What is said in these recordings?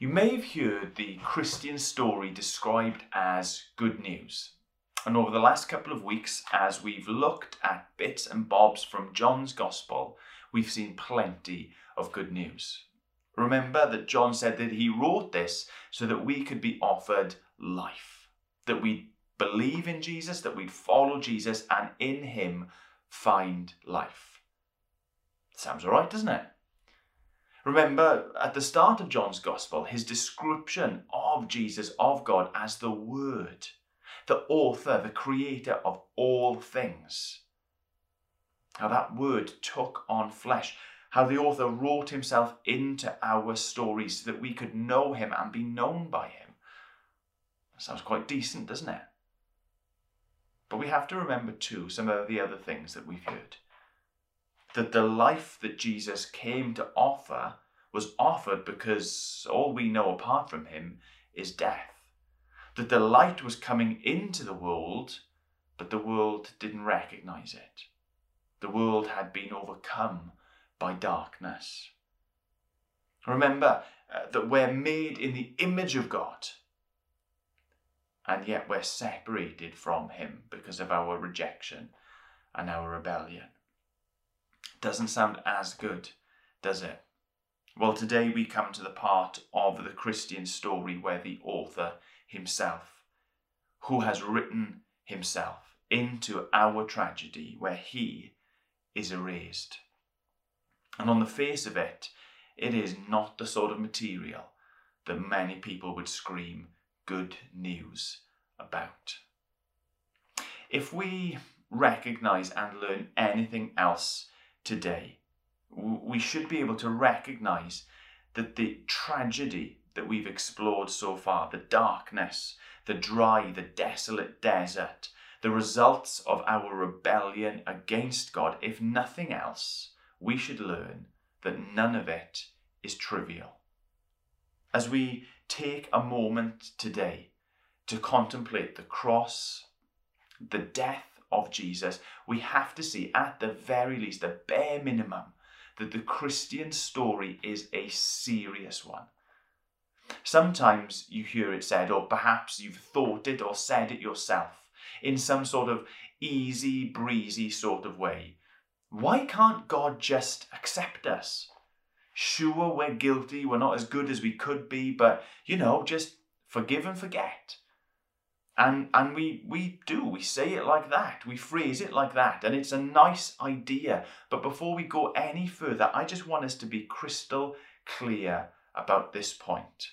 You may have heard the Christian story described as good news. And over the last couple of weeks, as we've looked at bits and bobs from John's Gospel, we've seen plenty of good news. Remember that John said that he wrote this so that we could be offered life, that we'd believe in Jesus, that we'd follow Jesus, and in him find life. Sounds all right, doesn't it? Remember, at the start of John's Gospel, his description of Jesus, of God, as the Word, the author, the creator of all things. How that Word took on flesh, how the author wrought himself into our stories so that we could know him and be known by him. sounds quite decent, doesn't it? But we have to remember too some of the other things that we've heard. That the life that Jesus came to offer was offered because all we know apart from him is death. That the light was coming into the world, but the world didn't recognize it. The world had been overcome by darkness. Remember uh, that we're made in the image of God, and yet we're separated from Him because of our rejection and our rebellion. Doesn't sound as good, does it? Well, today we come to the part of the Christian story where the author himself, who has written himself into our tragedy, where he is erased. And on the face of it, it is not the sort of material that many people would scream good news about. If we recognize and learn anything else today, we should be able to recognize that the tragedy that we've explored so far, the darkness, the dry, the desolate desert, the results of our rebellion against God, if nothing else, we should learn that none of it is trivial. As we take a moment today to contemplate the cross, the death of Jesus, we have to see at the very least, the bare minimum, that the Christian story is a serious one. Sometimes you hear it said, or perhaps you've thought it or said it yourself in some sort of easy breezy sort of way. Why can't God just accept us? Sure, we're guilty, we're not as good as we could be, but you know, just forgive and forget. And and we we do, we say it like that, we phrase it like that, and it's a nice idea. But before we go any further, I just want us to be crystal clear about this point.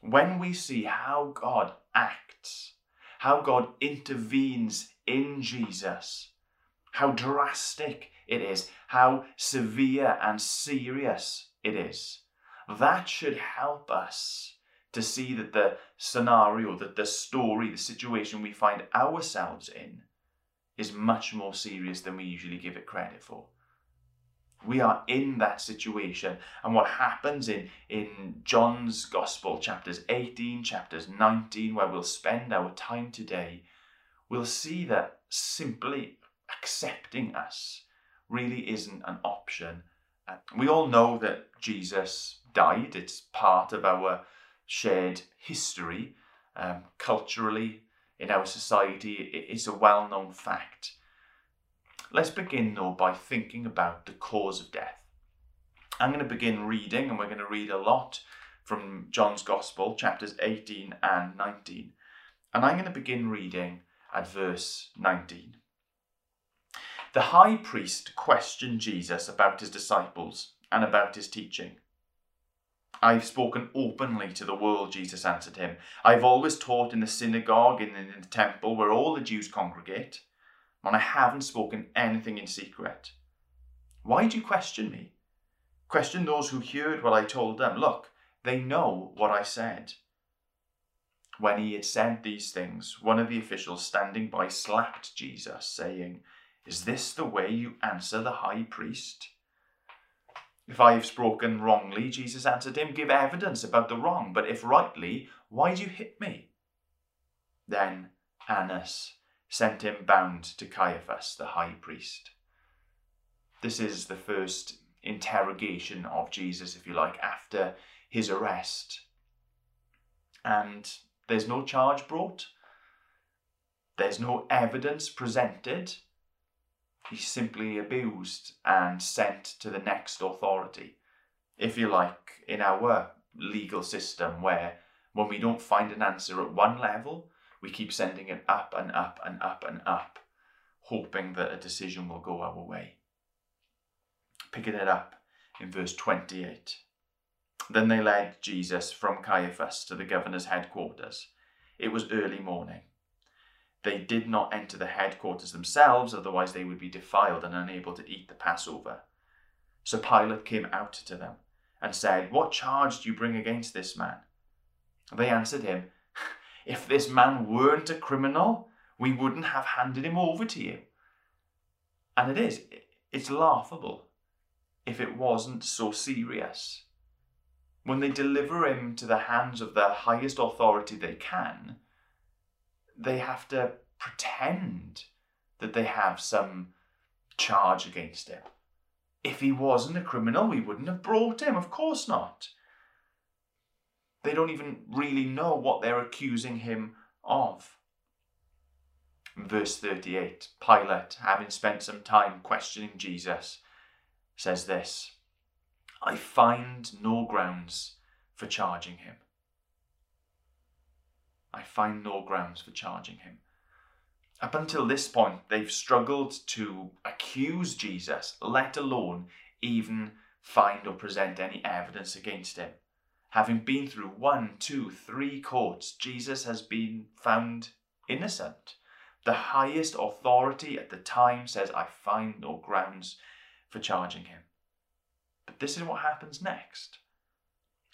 When we see how God acts, how God intervenes in Jesus, how drastic it is, how severe and serious it is. That should help us to see that the scenario, that the story, the situation we find ourselves in is much more serious than we usually give it credit for. We are in that situation. And what happens in, in John's Gospel, chapters 18, chapters 19, where we'll spend our time today, we'll see that simply accepting us really isn't an option. Uh, we all know that Jesus died, it's part of our shared history. Um, culturally, in our society, it's a well known fact. Let's begin though by thinking about the cause of death. I'm going to begin reading, and we're going to read a lot from John's Gospel, chapters 18 and 19. And I'm going to begin reading at verse 19. The high priest questioned Jesus about his disciples and about his teaching. I've spoken openly to the world, Jesus answered him. I've always taught in the synagogue and in the temple where all the Jews congregate, and I haven't spoken anything in secret. Why do you question me? Question those who heard what I told them. Look, they know what I said. When he had said these things, one of the officials standing by slapped Jesus, saying, is this the way you answer the high priest? If I have spoken wrongly, Jesus answered him, give evidence about the wrong, but if rightly, why do you hit me? Then Annas sent him bound to Caiaphas, the high priest. This is the first interrogation of Jesus, if you like, after his arrest. And there's no charge brought, there's no evidence presented. He's simply abused and sent to the next authority. If you like, in our legal system, where when we don't find an answer at one level, we keep sending it up and up and up and up, hoping that a decision will go our way. Picking it up in verse 28. Then they led Jesus from Caiaphas to the governor's headquarters. It was early morning. They did not enter the headquarters themselves, otherwise, they would be defiled and unable to eat the Passover. So Pilate came out to them and said, What charge do you bring against this man? They answered him, If this man weren't a criminal, we wouldn't have handed him over to you. And it is, it's laughable if it wasn't so serious. When they deliver him to the hands of the highest authority they can, they have to pretend that they have some charge against him. If he wasn't a criminal, we wouldn't have brought him. Of course not. They don't even really know what they're accusing him of. Verse 38 Pilate, having spent some time questioning Jesus, says this I find no grounds for charging him. I find no grounds for charging him. Up until this point, they've struggled to accuse Jesus, let alone even find or present any evidence against him. Having been through one, two, three courts, Jesus has been found innocent. The highest authority at the time says, I find no grounds for charging him. But this is what happens next.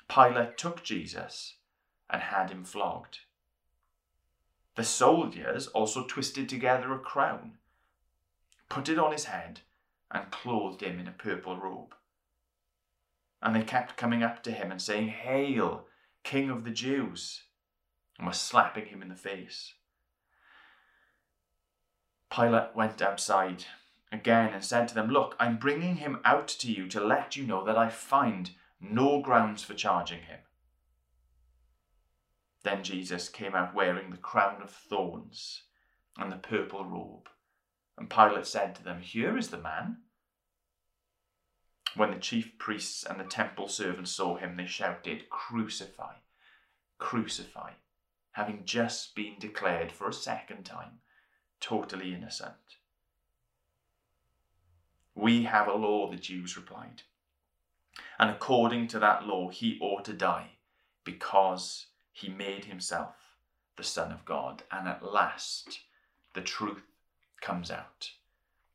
Pilate took Jesus and had him flogged. The soldiers also twisted together a crown, put it on his head, and clothed him in a purple robe. And they kept coming up to him and saying, Hail, King of the Jews, and were slapping him in the face. Pilate went outside again and said to them, Look, I'm bringing him out to you to let you know that I find no grounds for charging him. Then Jesus came out wearing the crown of thorns and the purple robe. And Pilate said to them, Here is the man. When the chief priests and the temple servants saw him, they shouted, Crucify, crucify, having just been declared for a second time totally innocent. We have a law, the Jews replied. And according to that law, he ought to die because he made himself the Son of God. And at last, the truth comes out.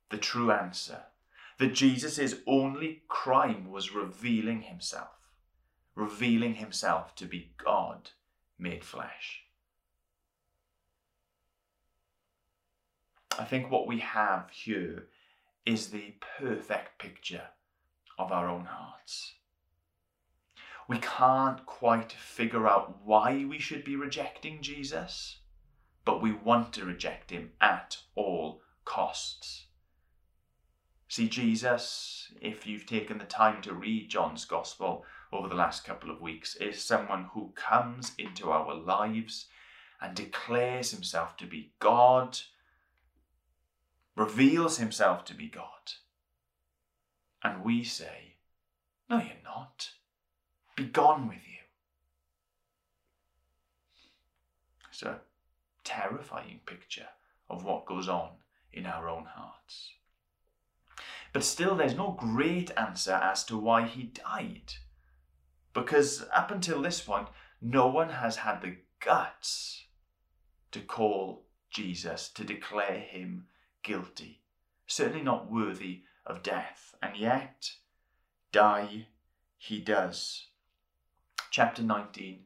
The true answer that Jesus' only crime was revealing himself, revealing himself to be God made flesh. I think what we have here is the perfect picture of our own hearts. We can't quite figure out why we should be rejecting Jesus, but we want to reject him at all costs. See, Jesus, if you've taken the time to read John's Gospel over the last couple of weeks, is someone who comes into our lives and declares himself to be God reveals himself to be God. And we say, No, you're not. Be gone with you. It's a terrifying picture of what goes on in our own hearts. But still, there's no great answer as to why he died. Because up until this point, no one has had the guts to call Jesus, to declare him guilty, certainly not worthy of death, and yet die he does. Chapter 19,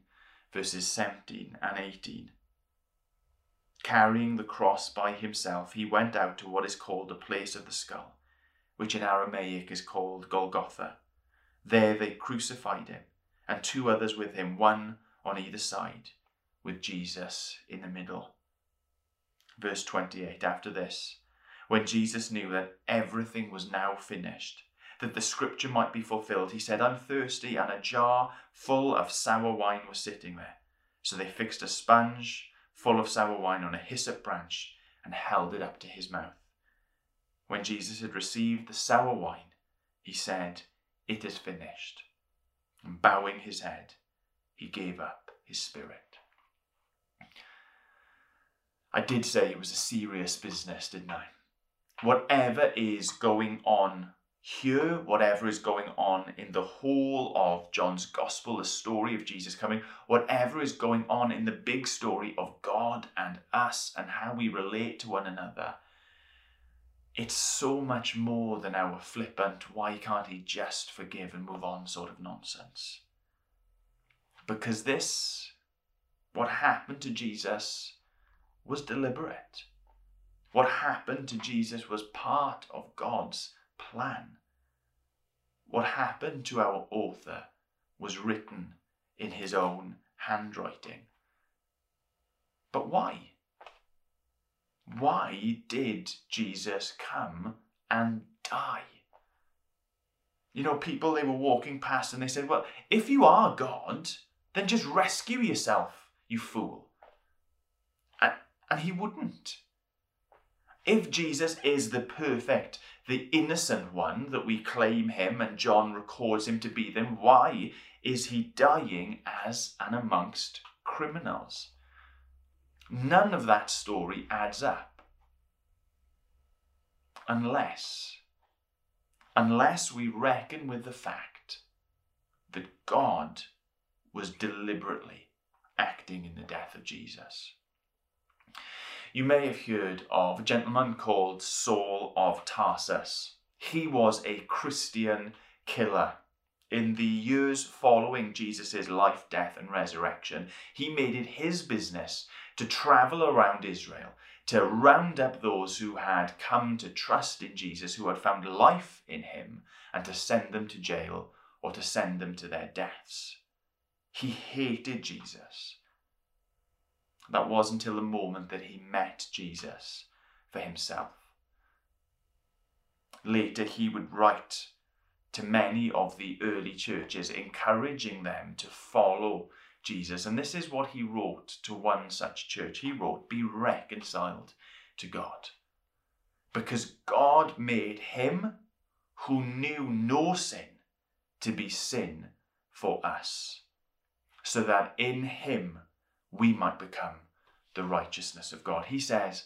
verses 17 and 18. Carrying the cross by himself, he went out to what is called the place of the skull, which in Aramaic is called Golgotha. There they crucified him, and two others with him, one on either side, with Jesus in the middle. Verse 28 After this, when Jesus knew that everything was now finished, that the scripture might be fulfilled, he said, I'm thirsty, and a jar full of sour wine was sitting there. So they fixed a sponge full of sour wine on a hyssop branch and held it up to his mouth. When Jesus had received the sour wine, he said, It is finished. And bowing his head, he gave up his spirit. I did say it was a serious business, didn't I? Whatever is going on here, whatever is going on in the whole of John's Gospel, the story of Jesus coming, whatever is going on in the big story of God and us and how we relate to one another, it's so much more than our flippant, why can't he just forgive and move on sort of nonsense. Because this, what happened to Jesus, was deliberate. What happened to Jesus was part of God's plan. What happened to our author was written in his own handwriting. But why? Why did Jesus come and die? You know, people, they were walking past and they said, Well, if you are God, then just rescue yourself, you fool. And, and he wouldn't. If Jesus is the perfect, the innocent one that we claim him and John records him to be, then why is he dying as and amongst criminals? None of that story adds up. Unless, unless we reckon with the fact that God was deliberately acting in the death of Jesus. You may have heard of a gentleman called Saul of Tarsus. He was a Christian killer. In the years following Jesus' life, death, and resurrection, he made it his business to travel around Israel to round up those who had come to trust in Jesus, who had found life in him, and to send them to jail or to send them to their deaths. He hated Jesus. That was until the moment that he met Jesus for himself. Later, he would write to many of the early churches, encouraging them to follow Jesus. And this is what he wrote to one such church. He wrote, Be reconciled to God. Because God made him who knew no sin to be sin for us, so that in him we might become the righteousness of God. He says,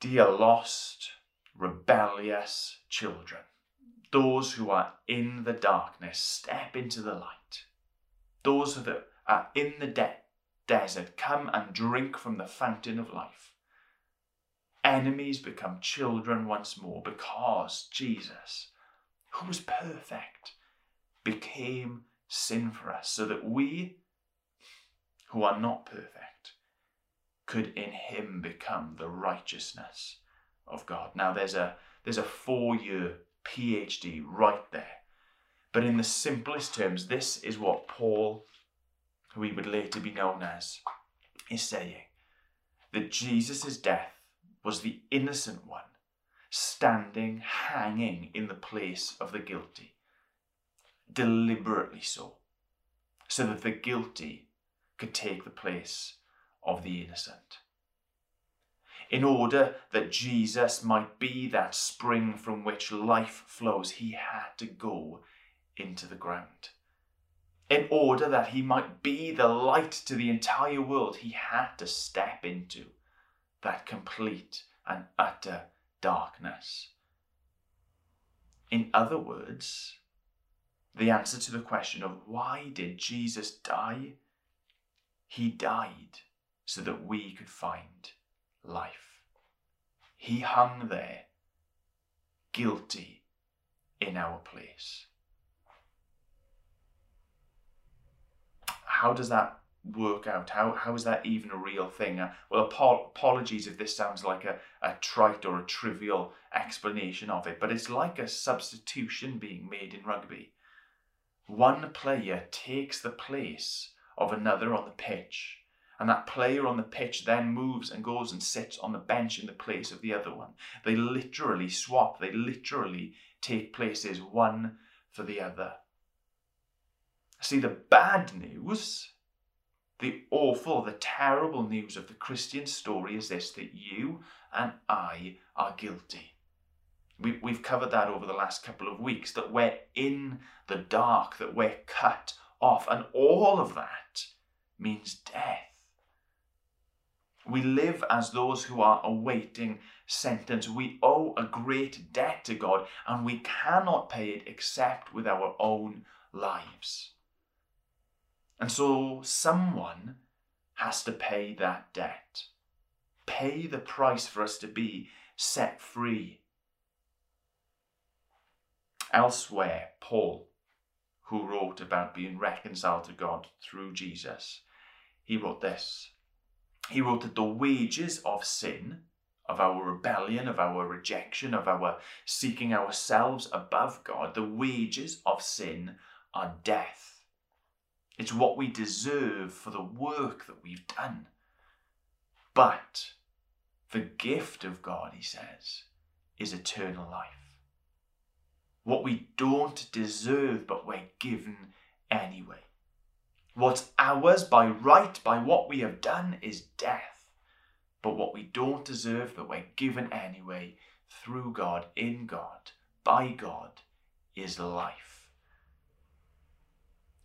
Dear lost, rebellious children, those who are in the darkness, step into the light. Those that are in the de- desert, come and drink from the fountain of life. Enemies become children once more because Jesus, who was perfect, became sin for us so that we who are not perfect could in him become the righteousness of God. Now there's a there's a four-year PhD right there. But in the simplest terms, this is what Paul, who he would later be known as, is saying. That Jesus' death was the innocent one, standing, hanging in the place of the guilty. Deliberately so. So that the guilty could take the place of the innocent. In order that Jesus might be that spring from which life flows, he had to go into the ground. In order that he might be the light to the entire world, he had to step into that complete and utter darkness. In other words, the answer to the question of why did Jesus die? He died so that we could find life. He hung there, guilty, in our place. How does that work out? How, how is that even a real thing? Uh, well, apologies if this sounds like a, a trite or a trivial explanation of it, but it's like a substitution being made in rugby. One player takes the place of another on the pitch and that player on the pitch then moves and goes and sits on the bench in the place of the other one. They literally swap, they literally take places one for the other. See, the bad news The awful, the terrible news of the Christian story is this that you and I are guilty. We, we've covered that over the last couple of weeks that we're in the dark, that we're cut off, and all of that means death. We live as those who are awaiting sentence. We owe a great debt to God, and we cannot pay it except with our own lives. And so someone has to pay that debt, pay the price for us to be set free. Elsewhere, Paul, who wrote about being reconciled to God through Jesus, he wrote this. He wrote that the wages of sin, of our rebellion, of our rejection, of our seeking ourselves above God, the wages of sin are death. It's what we deserve for the work that we've done. But the gift of God, he says, is eternal life. What we don't deserve, but we're given anyway. What's ours by right, by what we have done, is death. But what we don't deserve, but we're given anyway, through God, in God, by God, is life.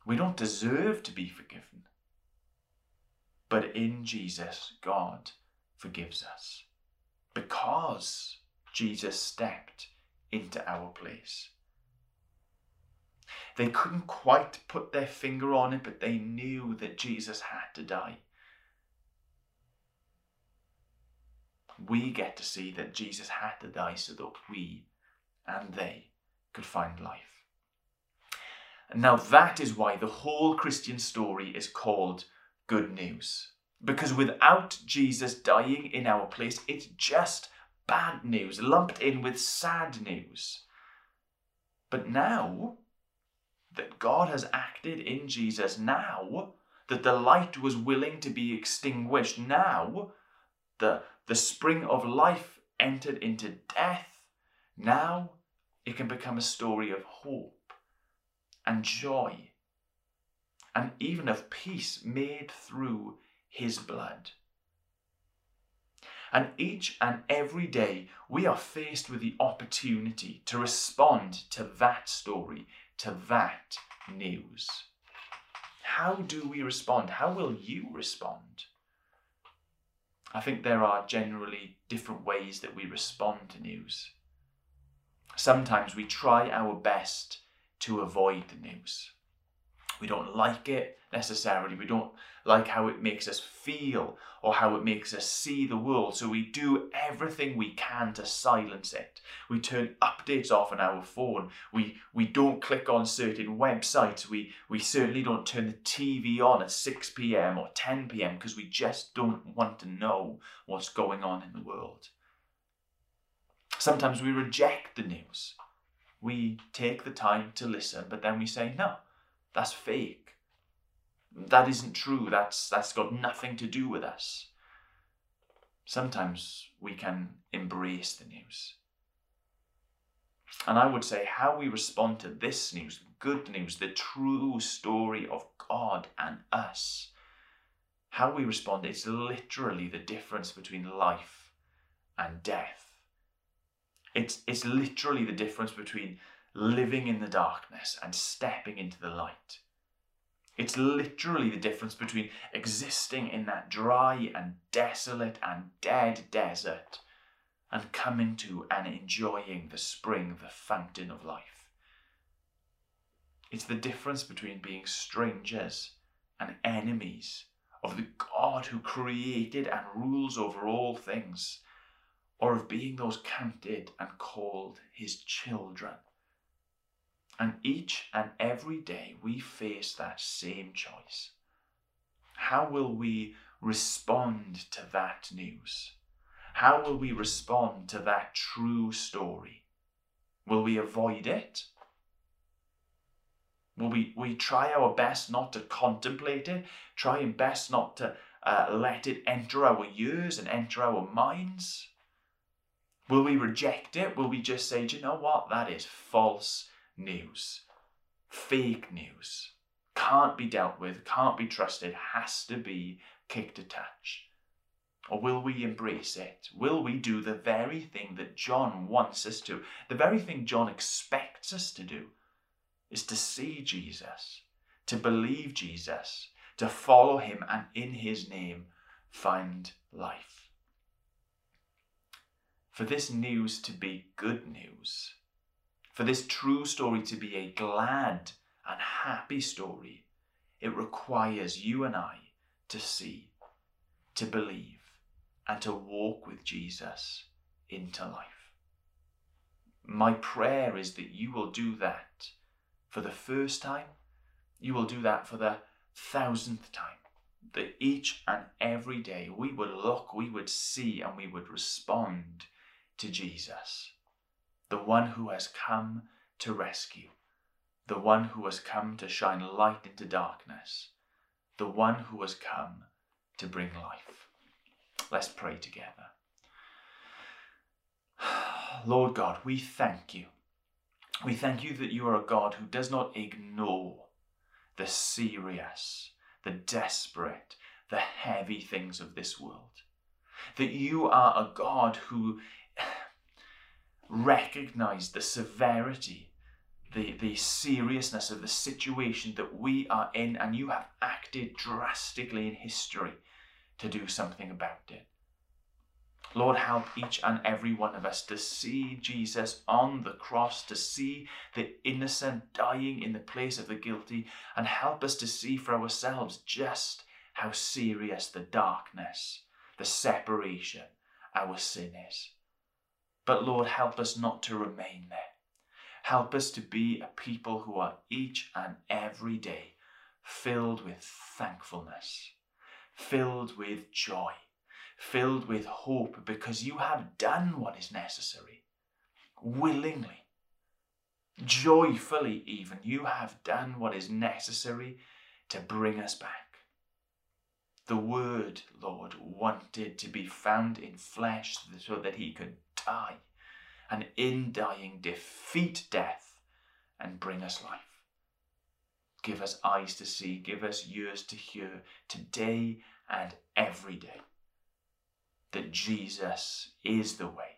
We don't deserve to be forgiven. But in Jesus, God forgives us because Jesus stepped into our place. They couldn't quite put their finger on it, but they knew that Jesus had to die. We get to see that Jesus had to die so that we and they could find life. And now that is why the whole Christian story is called good news. Because without Jesus dying in our place, it's just bad news, lumped in with sad news. But now that God has acted in Jesus, now that the light was willing to be extinguished, now the, the spring of life entered into death, now it can become a story of hope and joy, and even of peace made through his blood. And each and every day we are faced with the opportunity to respond to that story, to that news. How do we respond? How will you respond? I think there are generally different ways that we respond to news. Sometimes we try our best to avoid the news. We don't like it necessarily. We don't like how it makes us feel or how it makes us see the world. So we do everything we can to silence it. We turn updates off on our phone. We we don't click on certain websites. We we certainly don't turn the TV on at 6 p.m. or 10 p.m. because we just don't want to know what's going on in the world. Sometimes we reject the news we take the time to listen, but then we say, no, that's fake. That isn't true. That's, that's got nothing to do with us. Sometimes we can embrace the news. And I would say how we respond to this news, good news, the true story of God and us, how we respond is literally the difference between life and death. It's, it's literally the difference between living in the darkness and stepping into the light. It's literally the difference between existing in that dry and desolate and dead desert and coming to and enjoying the spring, the fountain of life. It's the difference between being strangers and enemies of the God who created and rules over all things or of being those counted and called his children. And each and every day we face that same choice. How will we respond to that news? How will we respond to that true story? Will we avoid it? Will we, we try our best not to contemplate it, try best not to uh, let it enter our ears and enter our minds? Will we reject it? Will we just say, you know what? That is false news, fake news. can't be dealt with, can't be trusted, has to be kicked a touch? Or will we embrace it? Will we do the very thing that John wants us to? The very thing John expects us to do is to see Jesus, to believe Jesus, to follow him, and in his name find life. For this news to be good news, for this true story to be a glad and happy story, it requires you and I to see, to believe, and to walk with Jesus into life. My prayer is that you will do that for the first time, you will do that for the thousandth time. That each and every day we would look, we would see, and we would respond to Jesus, the one who has come to rescue, the one who has come to shine light into darkness, the one who has come to bring life. Let's pray together. Lord God, we thank you. We thank you that you are a God who does not ignore the serious, the desperate, the heavy things of this world. That you are a God who recognized the severity, the, the seriousness of the situation that we are in, and you have acted drastically in history to do something about it. Lord, help each and every one of us to see Jesus on the cross, to see the innocent dying in the place of the guilty, and help us to see for ourselves just how serious the darkness, the separation, our sin is. But Lord, help us not to remain there. Help us to be a people who are each and every day filled with thankfulness, filled with joy, filled with hope because you have done what is necessary. Willingly, joyfully, even, you have done what is necessary to bring us back. The Word, Lord, wanted to be found in flesh so that he could die and in dying defeat death and bring us life. Give us eyes to see, give us ears to hear today and every day that Jesus is the way,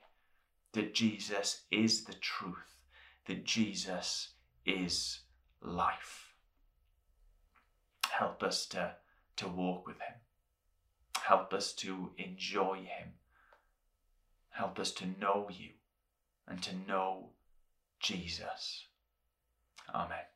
that Jesus is the truth, that Jesus is life. Help us to, to walk with Him. Help us to enjoy Him. Help us to know you and to know Jesus. Amen.